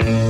Well, a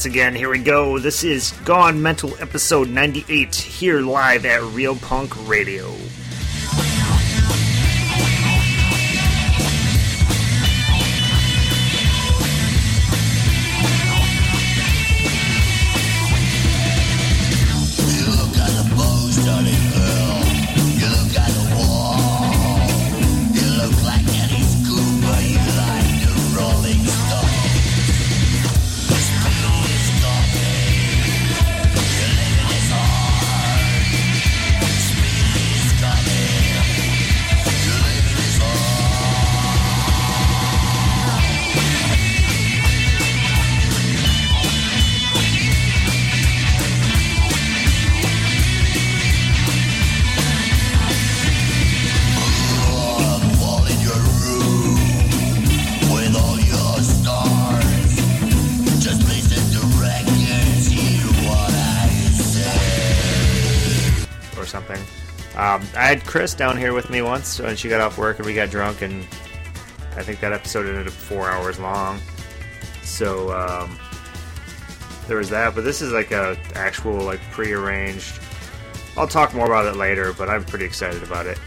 once again, here we go. This is Gone Mental episode 98 here live at Real Punk Radio. Something. Um, I had Chris down here with me once when she got off work and we got drunk, and I think that episode ended up four hours long. So um, there was that, but this is like a actual like pre-arranged. I'll talk more about it later, but I'm pretty excited about it.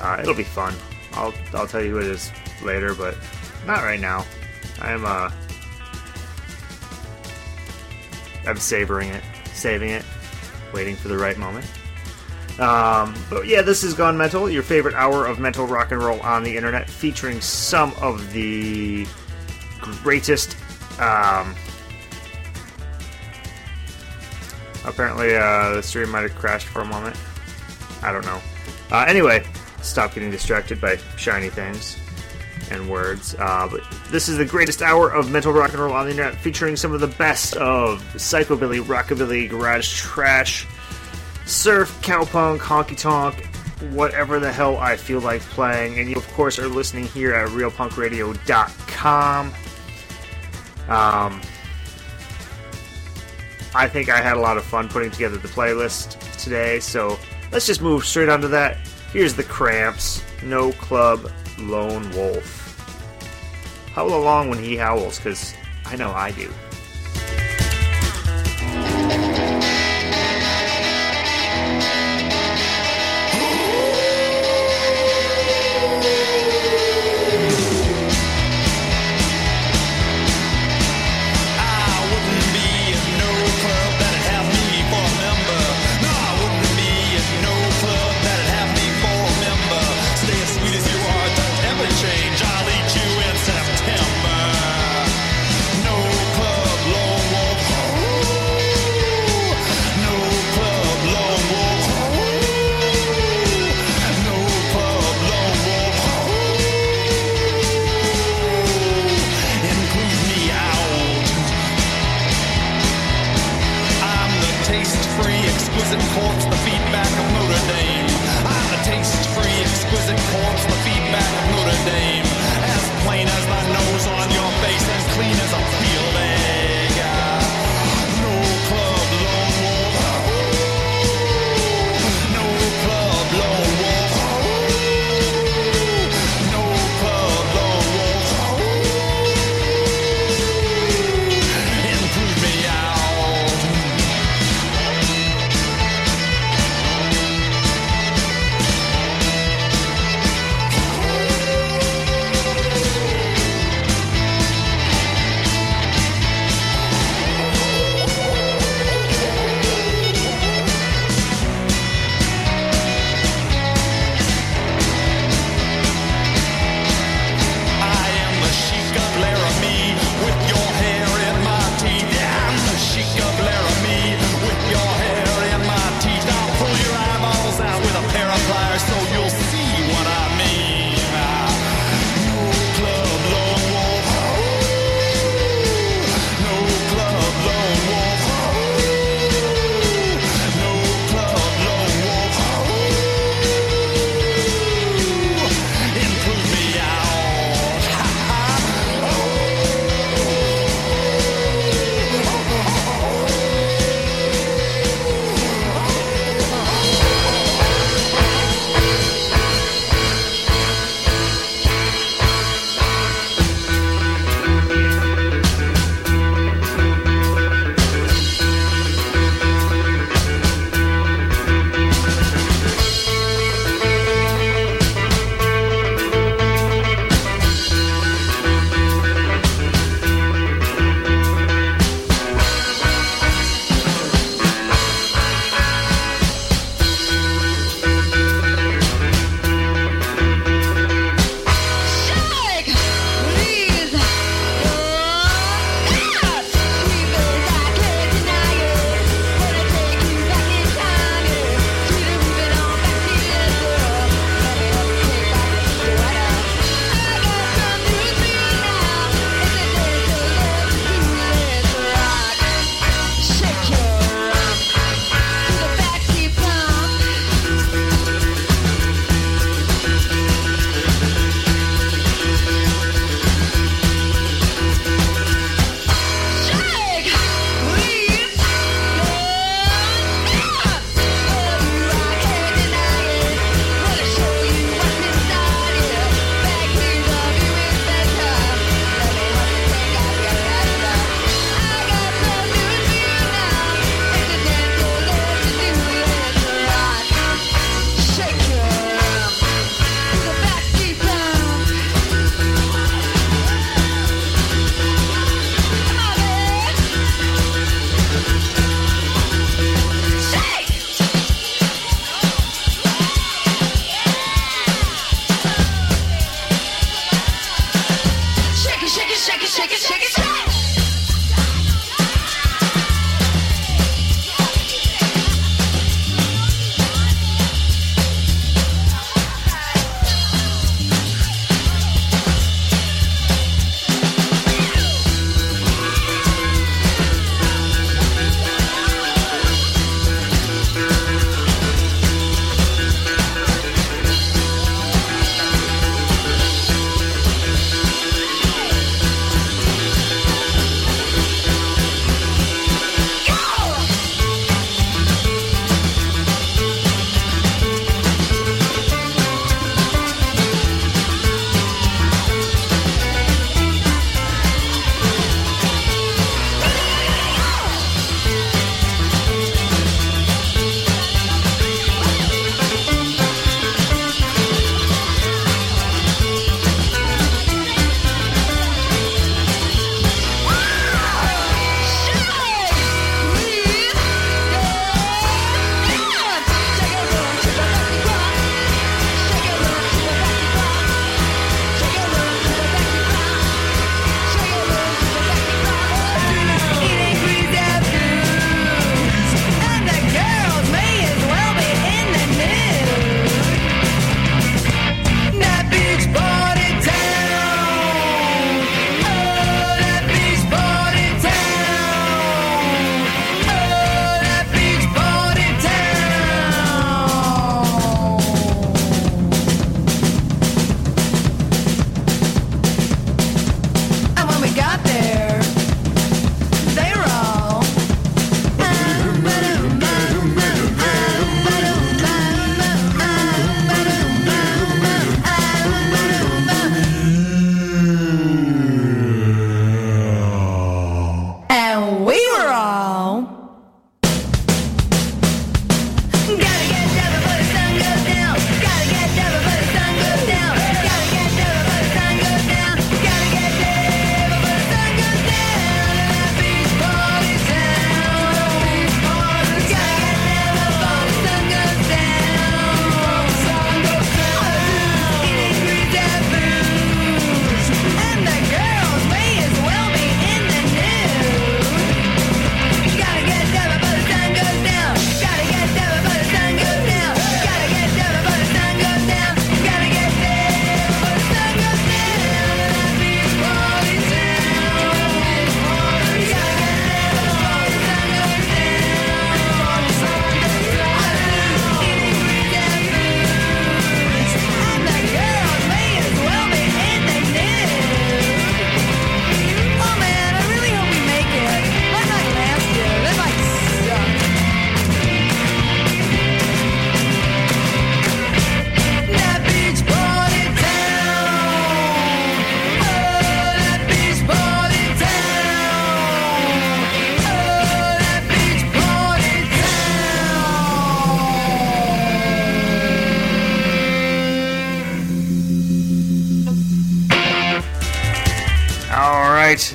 Uh, it'll be fun. I'll I'll tell you who it is later, but not right now. I'm uh I'm savoring it, saving it, waiting for the right moment. Um, but yeah, this is Gone Mental, your favorite hour of mental rock and roll on the internet, featuring some of the greatest. Um, apparently, uh, the stream might have crashed for a moment. I don't know. Uh, anyway, stop getting distracted by shiny things and words. Uh, but this is the greatest hour of mental rock and roll on the internet, featuring some of the best of psychobilly, rockabilly, garage trash surf, cowpunk, honky tonk, whatever the hell I feel like playing. And you, of course, are listening here at realpunkradio.com. Um, I think I had a lot of fun putting together the playlist today, so let's just move straight onto that. Here's the Cramps, No Club, Lone Wolf. Howl along when he howls, because I know I do.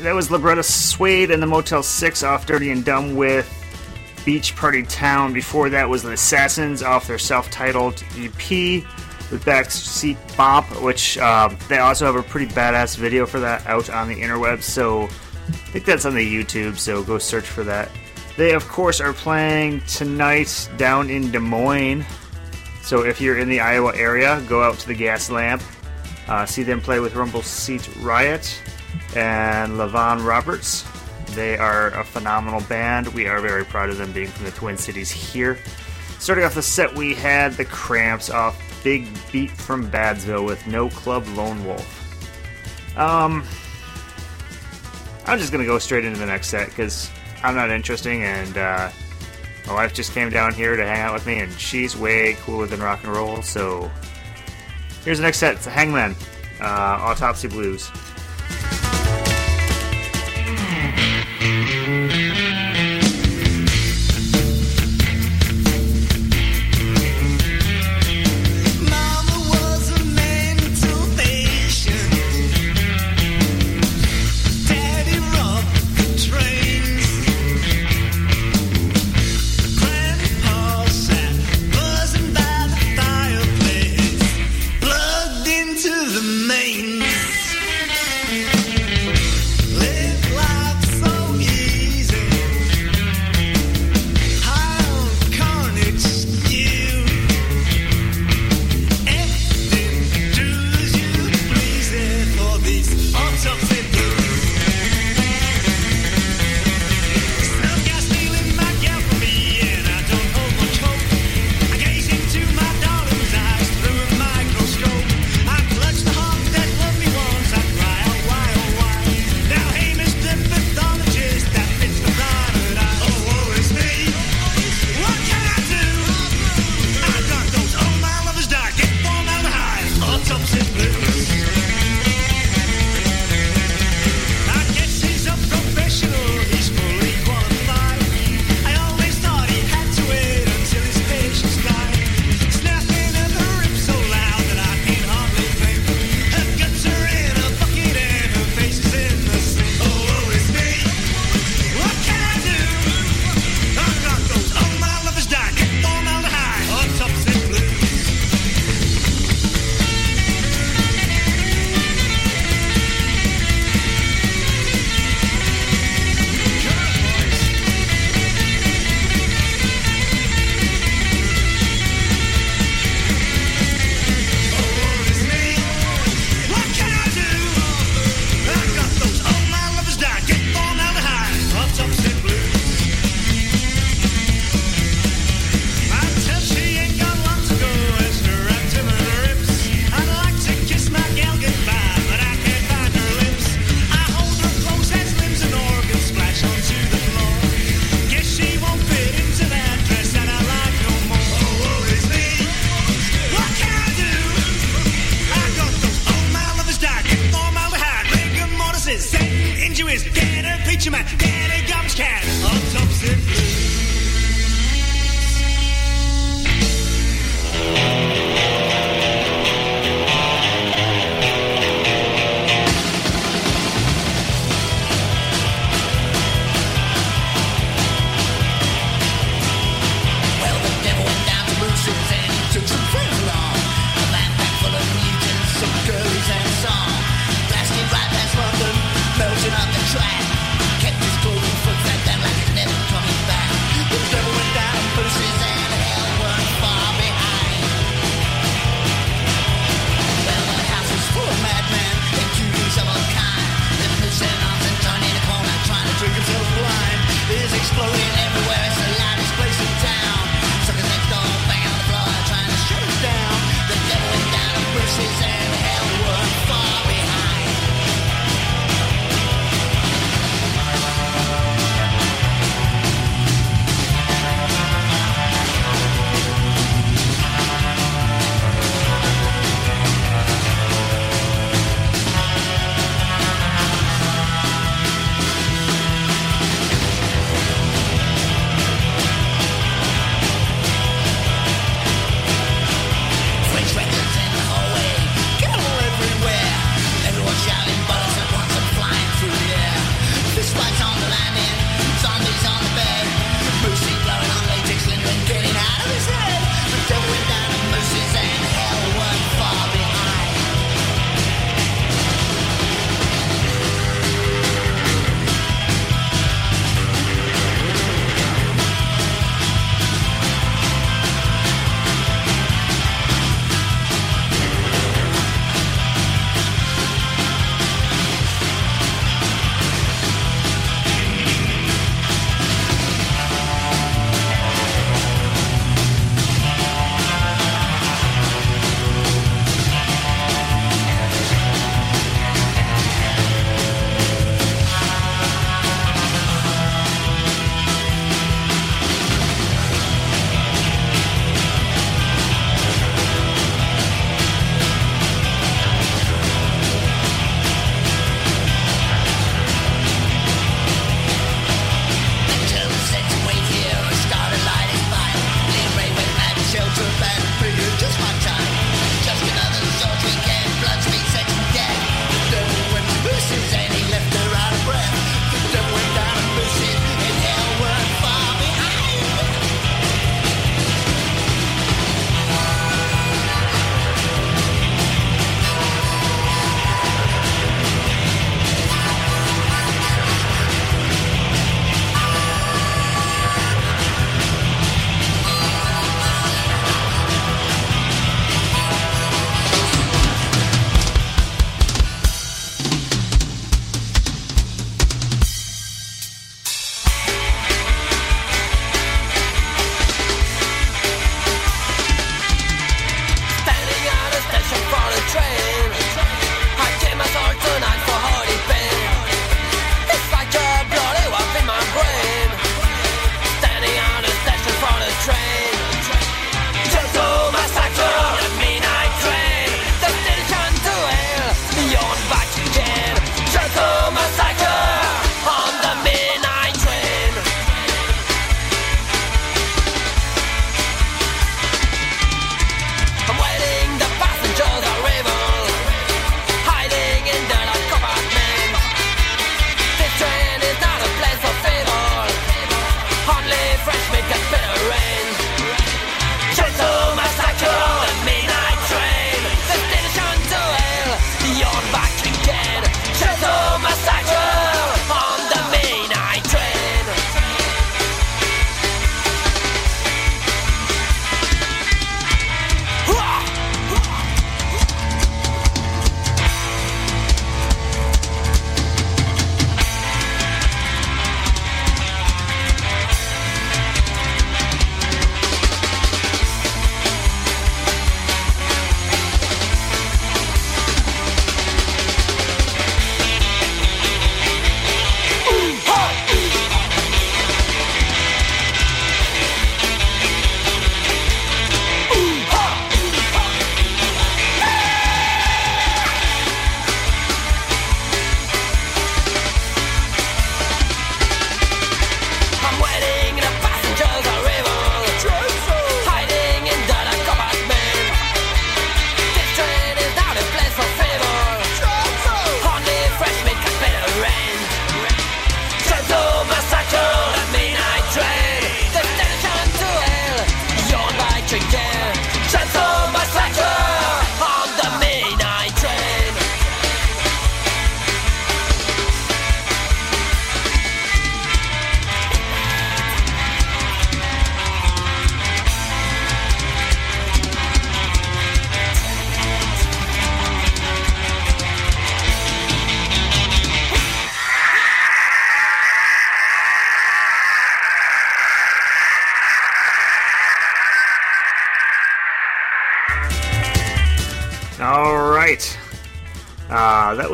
That was Libretta Suede and the Motel 6 off Dirty and Dumb with Beach Party Town. Before that was the Assassins off their self titled EP with Backseat Bop, which um, they also have a pretty badass video for that out on the interwebs. So I think that's on the YouTube, so go search for that. They, of course, are playing tonight down in Des Moines. So if you're in the Iowa area, go out to the Gas Lamp. Uh, see them play with Rumble Seat Riot and Levon Roberts. They are a phenomenal band. We are very proud of them being from the Twin Cities here. Starting off the set, we had the Cramps off Big Beat from Badsville with No Club Lone Wolf. Um, I'm just gonna go straight into the next set because I'm not interesting, and uh, my wife just came down here to hang out with me, and she's way cooler than rock and roll. So here's the next set. It's Hangman, uh, Autopsy Blues.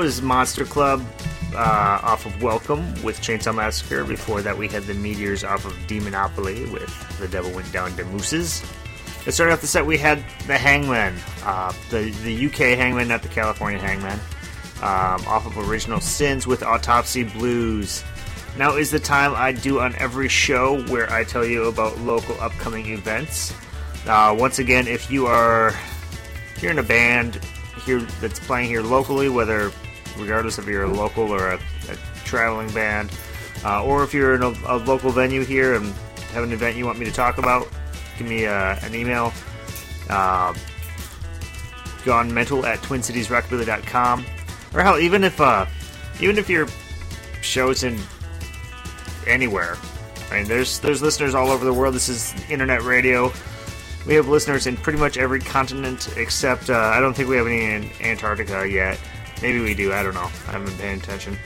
Was Monster Club uh, off of Welcome with Chainsaw Massacre. Before that, we had the Meteors off of Demonopoly with The Devil Went Down to Mooses. To start off the set, we had the Hangman, uh, the the UK Hangman, not the California Hangman, um, off of Original Sins with Autopsy Blues. Now is the time I do on every show where I tell you about local upcoming events. Uh, once again, if you are you're in a band here that's playing here locally, whether regardless if you're a local or a, a traveling band, uh, or if you're in a, a local venue here and have an event you want me to talk about, give me uh, an email. Uh, gone mental at twincitiesrockabilly.com or hell even if uh even if your show's in anywhere. I mean there's there's listeners all over the world. This is internet radio. We have listeners in pretty much every continent except uh, i don't think we have any in antarctica yet maybe we do i don't know i haven't been paying attention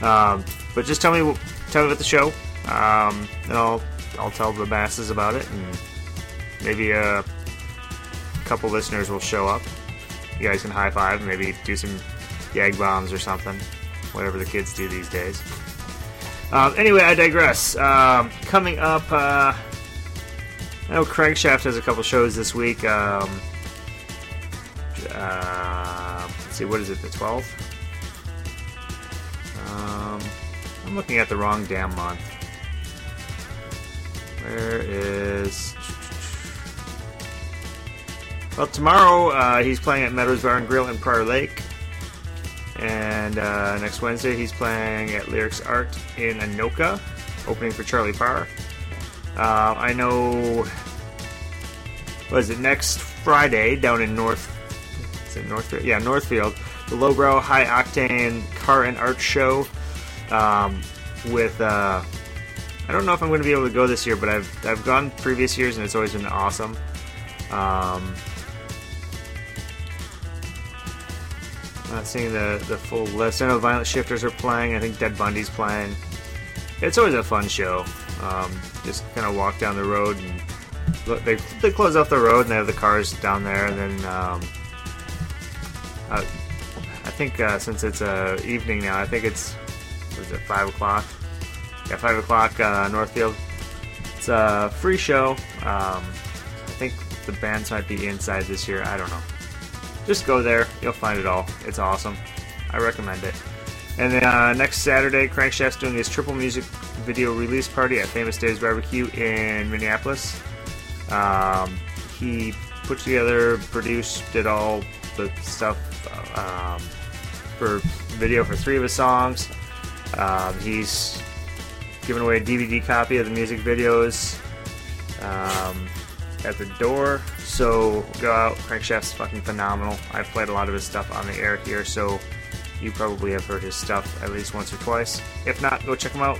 um, but just tell me tell me about the show um, and i'll i'll tell the masses about it and maybe a couple listeners will show up you guys can high five, maybe do some gag bombs or something, whatever the kids do these days. Um, anyway, I digress. Um, coming up, uh, I know Crankshaft has a couple shows this week. Um, uh, let's see, what is it, the 12th? Um, I'm looking at the wrong damn month. Where is. Well, tomorrow uh, he's playing at Meadows Bar and Grill in Prior Lake. And uh, next Wednesday he's playing at Lyric Arts in Anoka, opening for Charlie Parr. Uh, I know. What is it? Next Friday down in North. Northfield? Yeah, Northfield. The Lowbrow High Octane Car and Art Show um, with. Uh, I don't know if I'm going to be able to go this year, but I've I've gone previous years and it's always been awesome. Um, not seeing the, the full list. I know Violent Shifters are playing. I think Dead Bundy's playing. It's always a fun show. Um, just kind of walk down the road and look, they they close off the road and they have the cars down there. And then um, uh, I think uh, since it's uh, evening now, I think it's what is it five o'clock? Yeah, five o'clock uh, Northfield. It's a free show. Um, I think the bands might be inside this year. I don't know just go there. You'll find it all. It's awesome. I recommend it. And then uh, next Saturday, Crankshaft's doing his triple music video release party at Famous Dave's Barbecue in Minneapolis. Um, he put together, produced, did all the stuff um, for video for three of his songs. Um, he's giving away a DVD copy of the music videos um, at the door. So go out. Crankshaft's fucking phenomenal. I've played a lot of his stuff on the air here, so you probably have heard his stuff at least once or twice. If not, go check him out.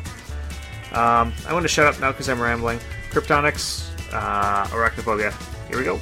Um, I want to shut up now because I'm rambling. Kryptonics, uh, Arachnophobia. Here we go.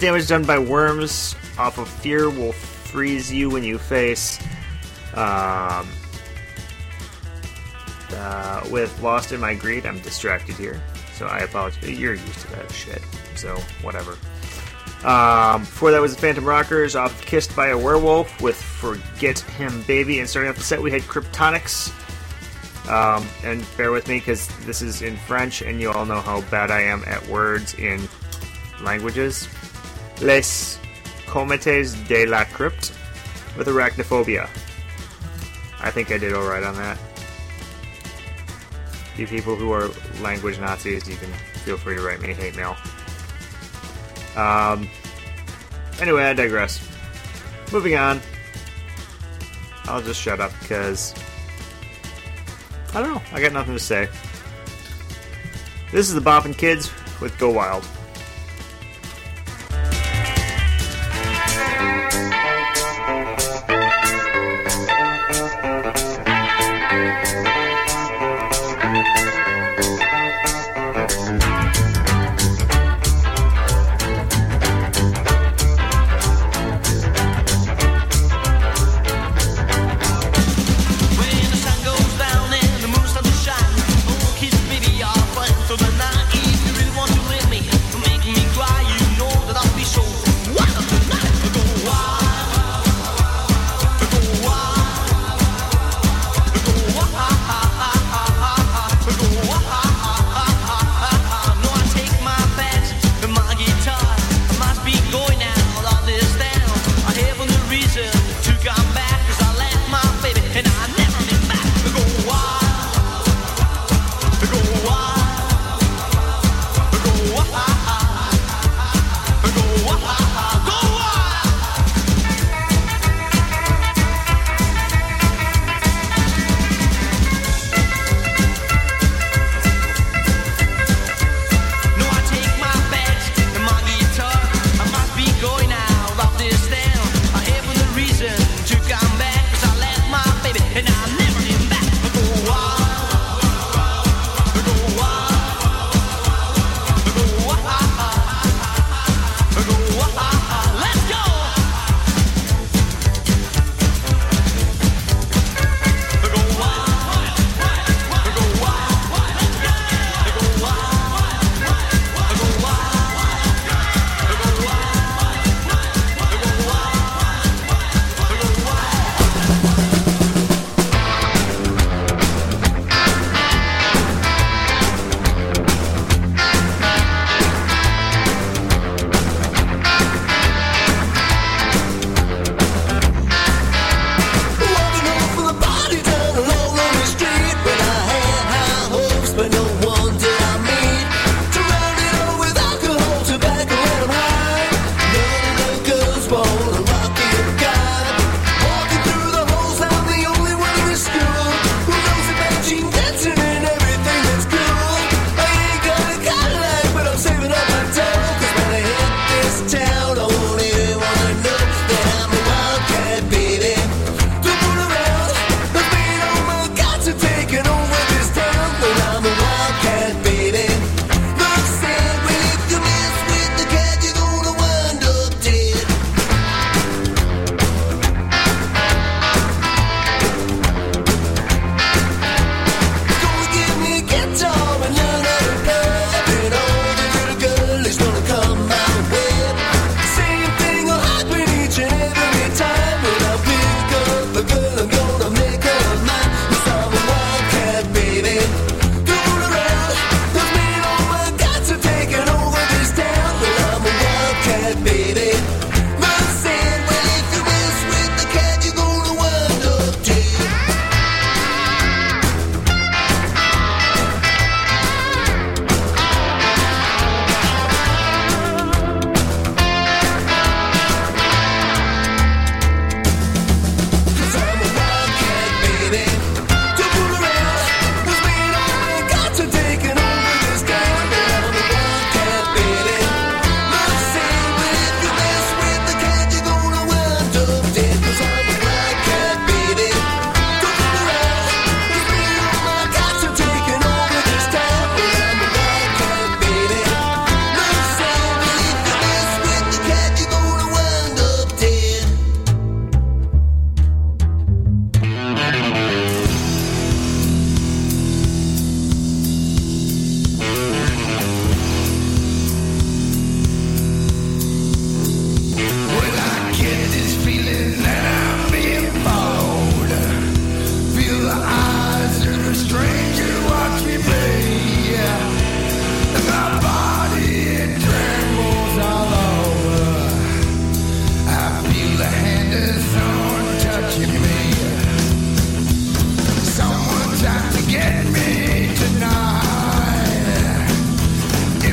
Damage done by worms off of Fear will freeze you when you face. Um, uh, with Lost in My Greed, I'm distracted here, so I apologize. You're used to that shit, so whatever. Um, before that was the Phantom Rockers off Kissed by a Werewolf with Forget Him Baby, and starting off the set we had Kryptonics. Um, and bear with me because this is in French, and you all know how bad I am at words in languages. Les Cometes de la Crypt with Arachnophobia. I think I did alright on that. You people who are language Nazis, you can feel free to write me hate mail. Um, anyway, I digress. Moving on. I'll just shut up because I don't know. I got nothing to say. This is the Boppin' Kids with Go Wild.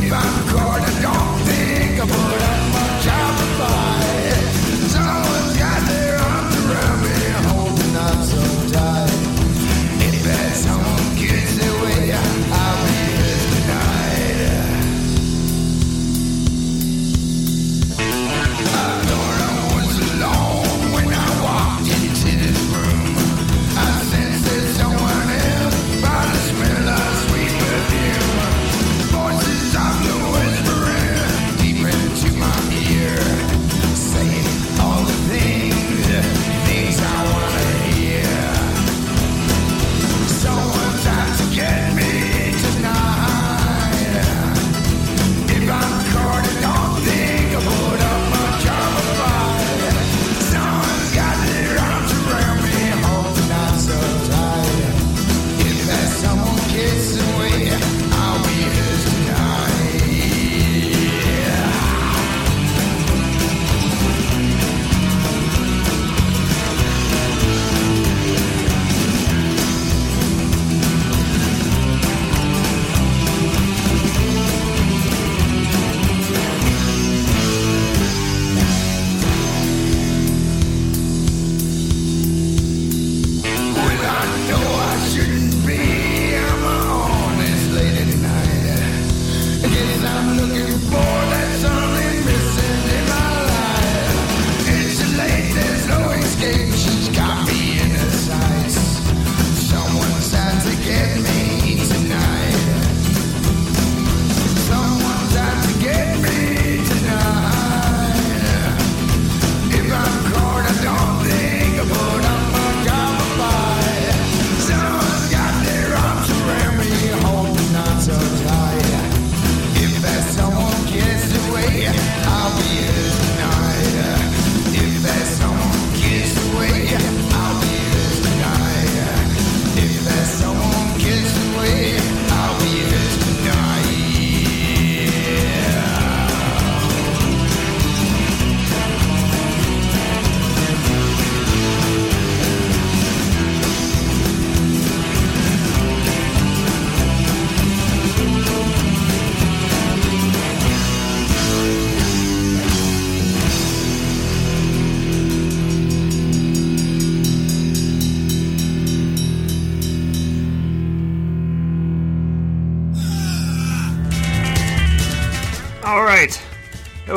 All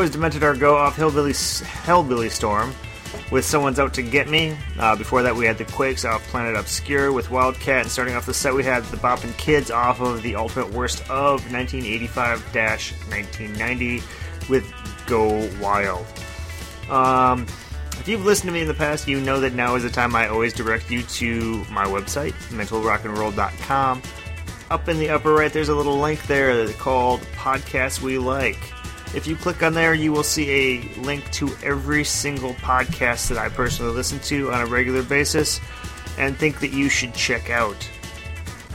was Demented Are Go off Hillbilly, Hellbilly Storm with Someone's Out to Get Me. Uh, before that, we had The Quakes off Planet Obscure with Wildcat. And starting off the set, we had The Boppin' Kids off of The Ultimate Worst of 1985 1990 with Go Wild. Um, if you've listened to me in the past, you know that now is the time I always direct you to my website, mentalrockandroll.com. Up in the upper right, there's a little link there called Podcasts We Like. If you click on there, you will see a link to every single podcast that I personally listen to on a regular basis and think that you should check out.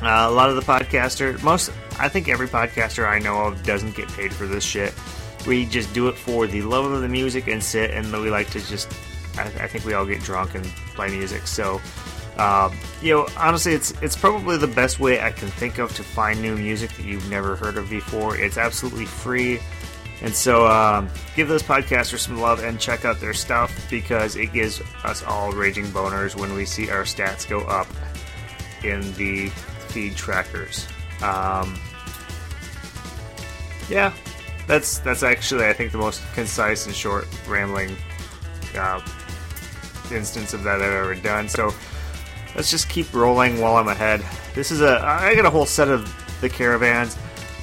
Uh, a lot of the podcaster, most, I think every podcaster I know of doesn't get paid for this shit. We just do it for the love of the music and sit, and we like to just. I, I think we all get drunk and play music. So, um, you know, honestly, it's it's probably the best way I can think of to find new music that you've never heard of before. It's absolutely free, and so um, give those podcasters some love and check out their stuff because it gives us all raging boners when we see our stats go up in the feed trackers. Um, yeah, that's that's actually I think the most concise and short rambling uh, instance of that I've ever done. So let's just keep rolling while I'm ahead. This is a I got a whole set of the caravans.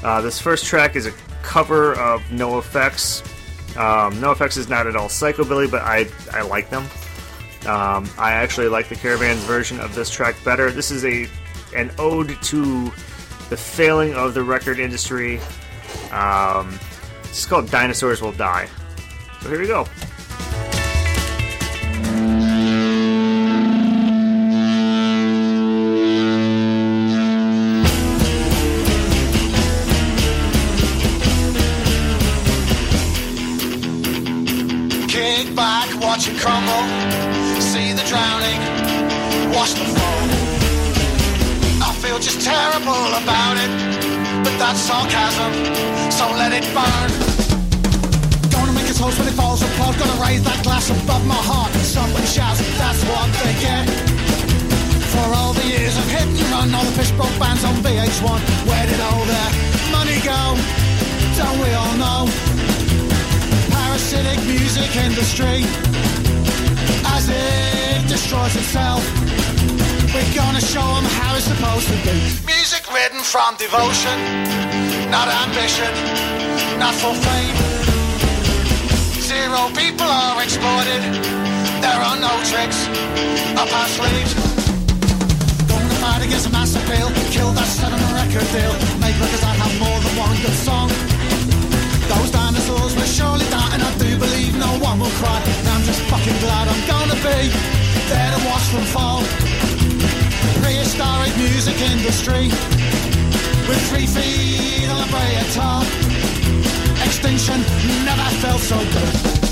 Uh, this first track is a cover of NoFX. Um, NoFX is not at all psychobilly, but I I like them. Um, I actually like the Caravans version of this track better. This is a an ode to the failing of the record industry. Um, it's called Dinosaurs Will Die. So here we go. Crumble. See the drowning, watch the fall. I feel just terrible about it, but that's sarcasm. So let it burn. Gonna make a toast when it falls apart. Gonna raise that glass above my heart. Somebody shouts, that's what they get. For all the years of hit and run, all the fishbowl bands on VH1. Where did all their money go? Don't we all know? Music industry. As it destroys itself. We're gonna show them how it's supposed to be. Music written from devotion, not ambition, not for fame. Zero people are exploited. There are no tricks up our sleeves. Fight against a mass appeal. Kill that seven record deal. Make records that have more than one good song. Those dinosaurs were surely do believe no one will cry. And I'm just fucking glad I'm gonna be there to watch them fall. Prehistoric music industry with three feet on a brayer top. Extinction never felt so good.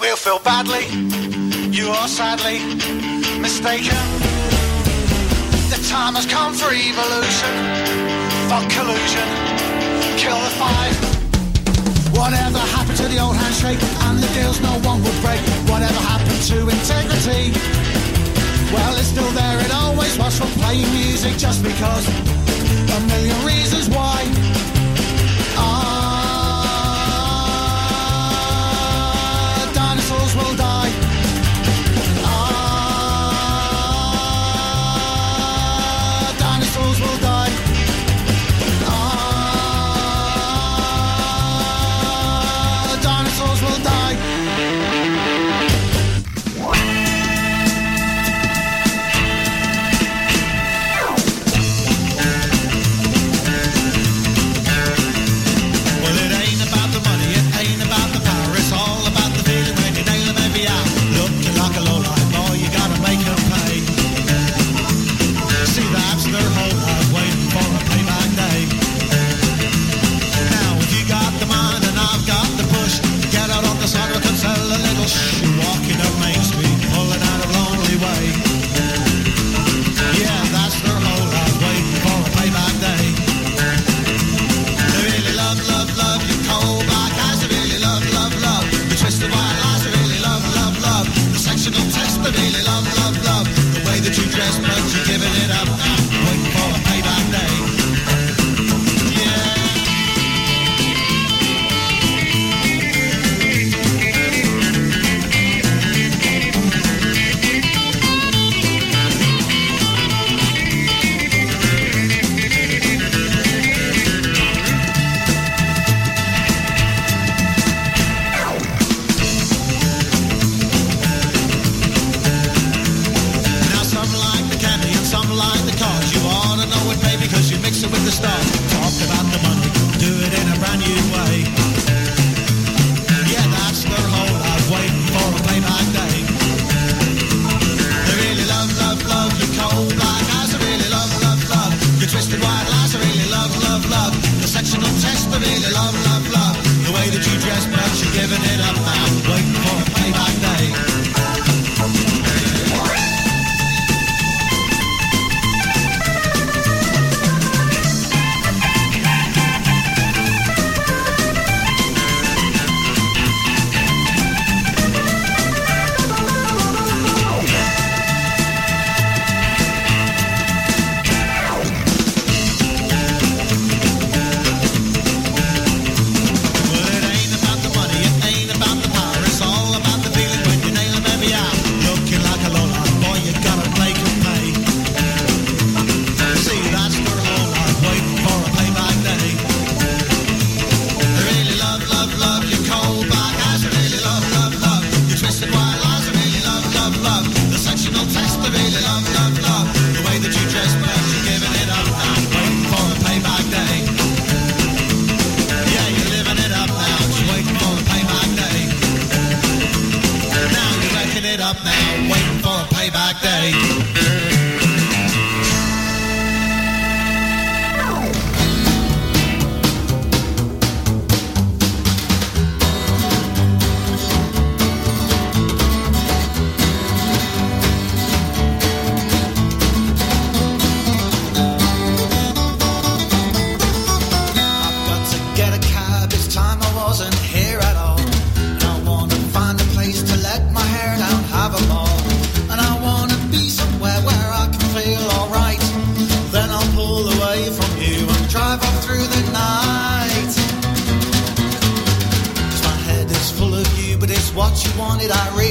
Will feel badly, you are sadly mistaken. The time has come for evolution. Fuck collusion. Kill the five. Whatever happened to the old handshake and the deals no one would break? Whatever happened to integrity? Well, it's still there. It always was for playing music just because. A million reasons why.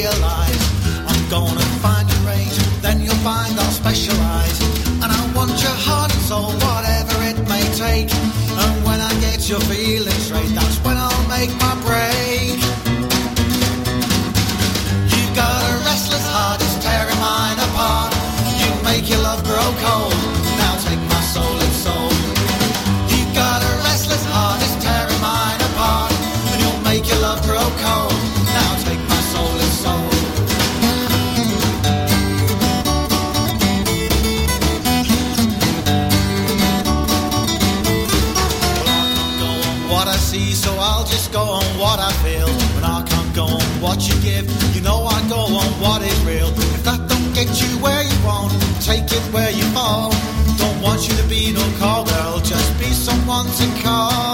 Realized I'm gonna find your range, then you'll find I'll specialize. And I want your heart and soul, whatever it may take. And when I get your feelings straight, that's when I'll make my break. What you give, you know I go on what is real. If that don't get you where you want, take it where you fall. Don't want you to be no call girl, just be someone to call.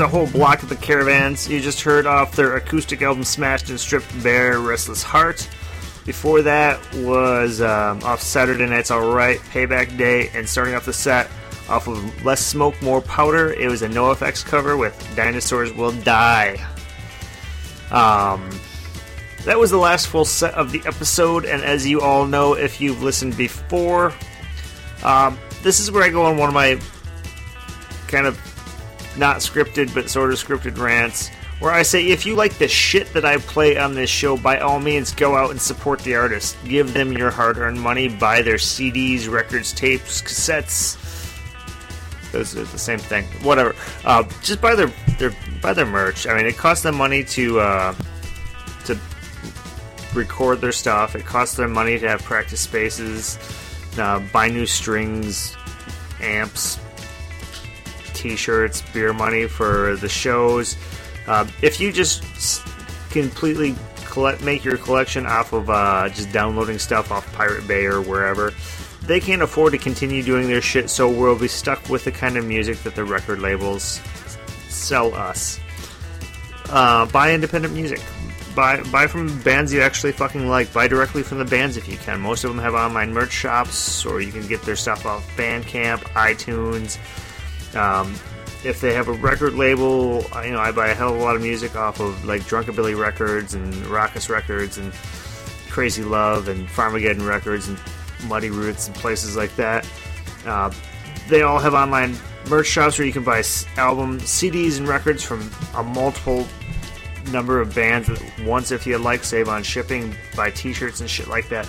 A whole block of the Caravans. You just heard off their acoustic album Smashed and Stripped Bare Restless Heart. Before that was um, off Saturday Night's Alright, Payback Day, and starting off the set off of Less Smoke, More Powder. It was a NoFX cover with Dinosaurs Will Die. Um, that was the last full set of the episode, and as you all know, if you've listened before, um, this is where I go on one of my kind of not scripted but sort of scripted rants where I say if you like the shit that I play on this show, by all means go out and support the artist. Give them your hard earned money, buy their CDs, records, tapes, cassettes. Those are the same thing. Whatever. Uh, just buy their, their buy their merch. I mean, it costs them money to uh, to record their stuff. It costs them money to have practice spaces, uh, buy new strings, amps, t-shirts, beer money for the shows. Uh, if you just completely collect, make your collection off of uh, just downloading stuff off Pirate Bay or wherever, they can't afford to continue doing their shit. So we'll be stuck with the kind of music that the record labels sell us. Uh, buy independent music. Buy buy from bands you actually fucking like. Buy directly from the bands if you can. Most of them have online merch shops, or you can get their stuff off Bandcamp, iTunes. Um, if they have a record label, I- you know, I buy a hell of a lot of music off of like Drunkabilly Records and Raucous Records and Crazy Love and Farmageddon Records and Muddy Roots and places like that. Uh, they all have online merch shops where you can buy album CDs and records from a multiple number of bands at once if you like. Save on shipping, buy T-shirts and shit like that.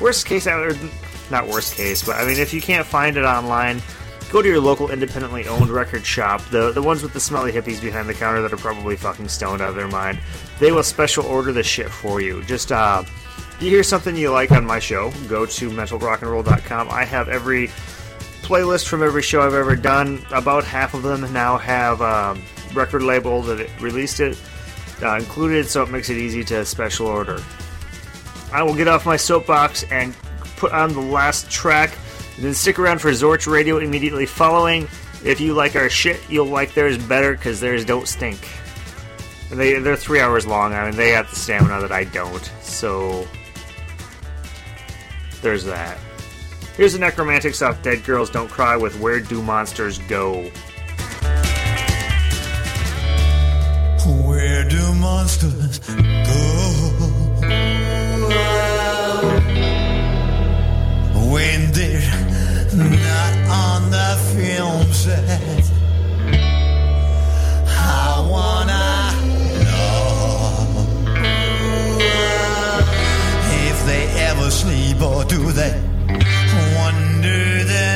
Worst case, not worst case, but I mean, if you can't find it online, go to your local independently owned record shop. The the ones with the smelly hippies behind the counter that are probably fucking stoned out of their mind. They will special order the shit for you. Just uh, you hear something you like on my show, go to mentalrockandroll.com. I have every playlist from every show I've ever done. About half of them now have um, record label that released it uh, included, so it makes it easy to special order. I will get off my soapbox and put on the last track, and then stick around for Zorch Radio immediately following. If you like our shit, you'll like theirs better because theirs don't stink. And they they're three hours long. I mean, they have the stamina that I don't. So there's that. Here's the Necromantix off Dead Girls Don't Cry with Where Do Monsters Go? Where do monsters I wanna know if they ever sleep or do they wonder that.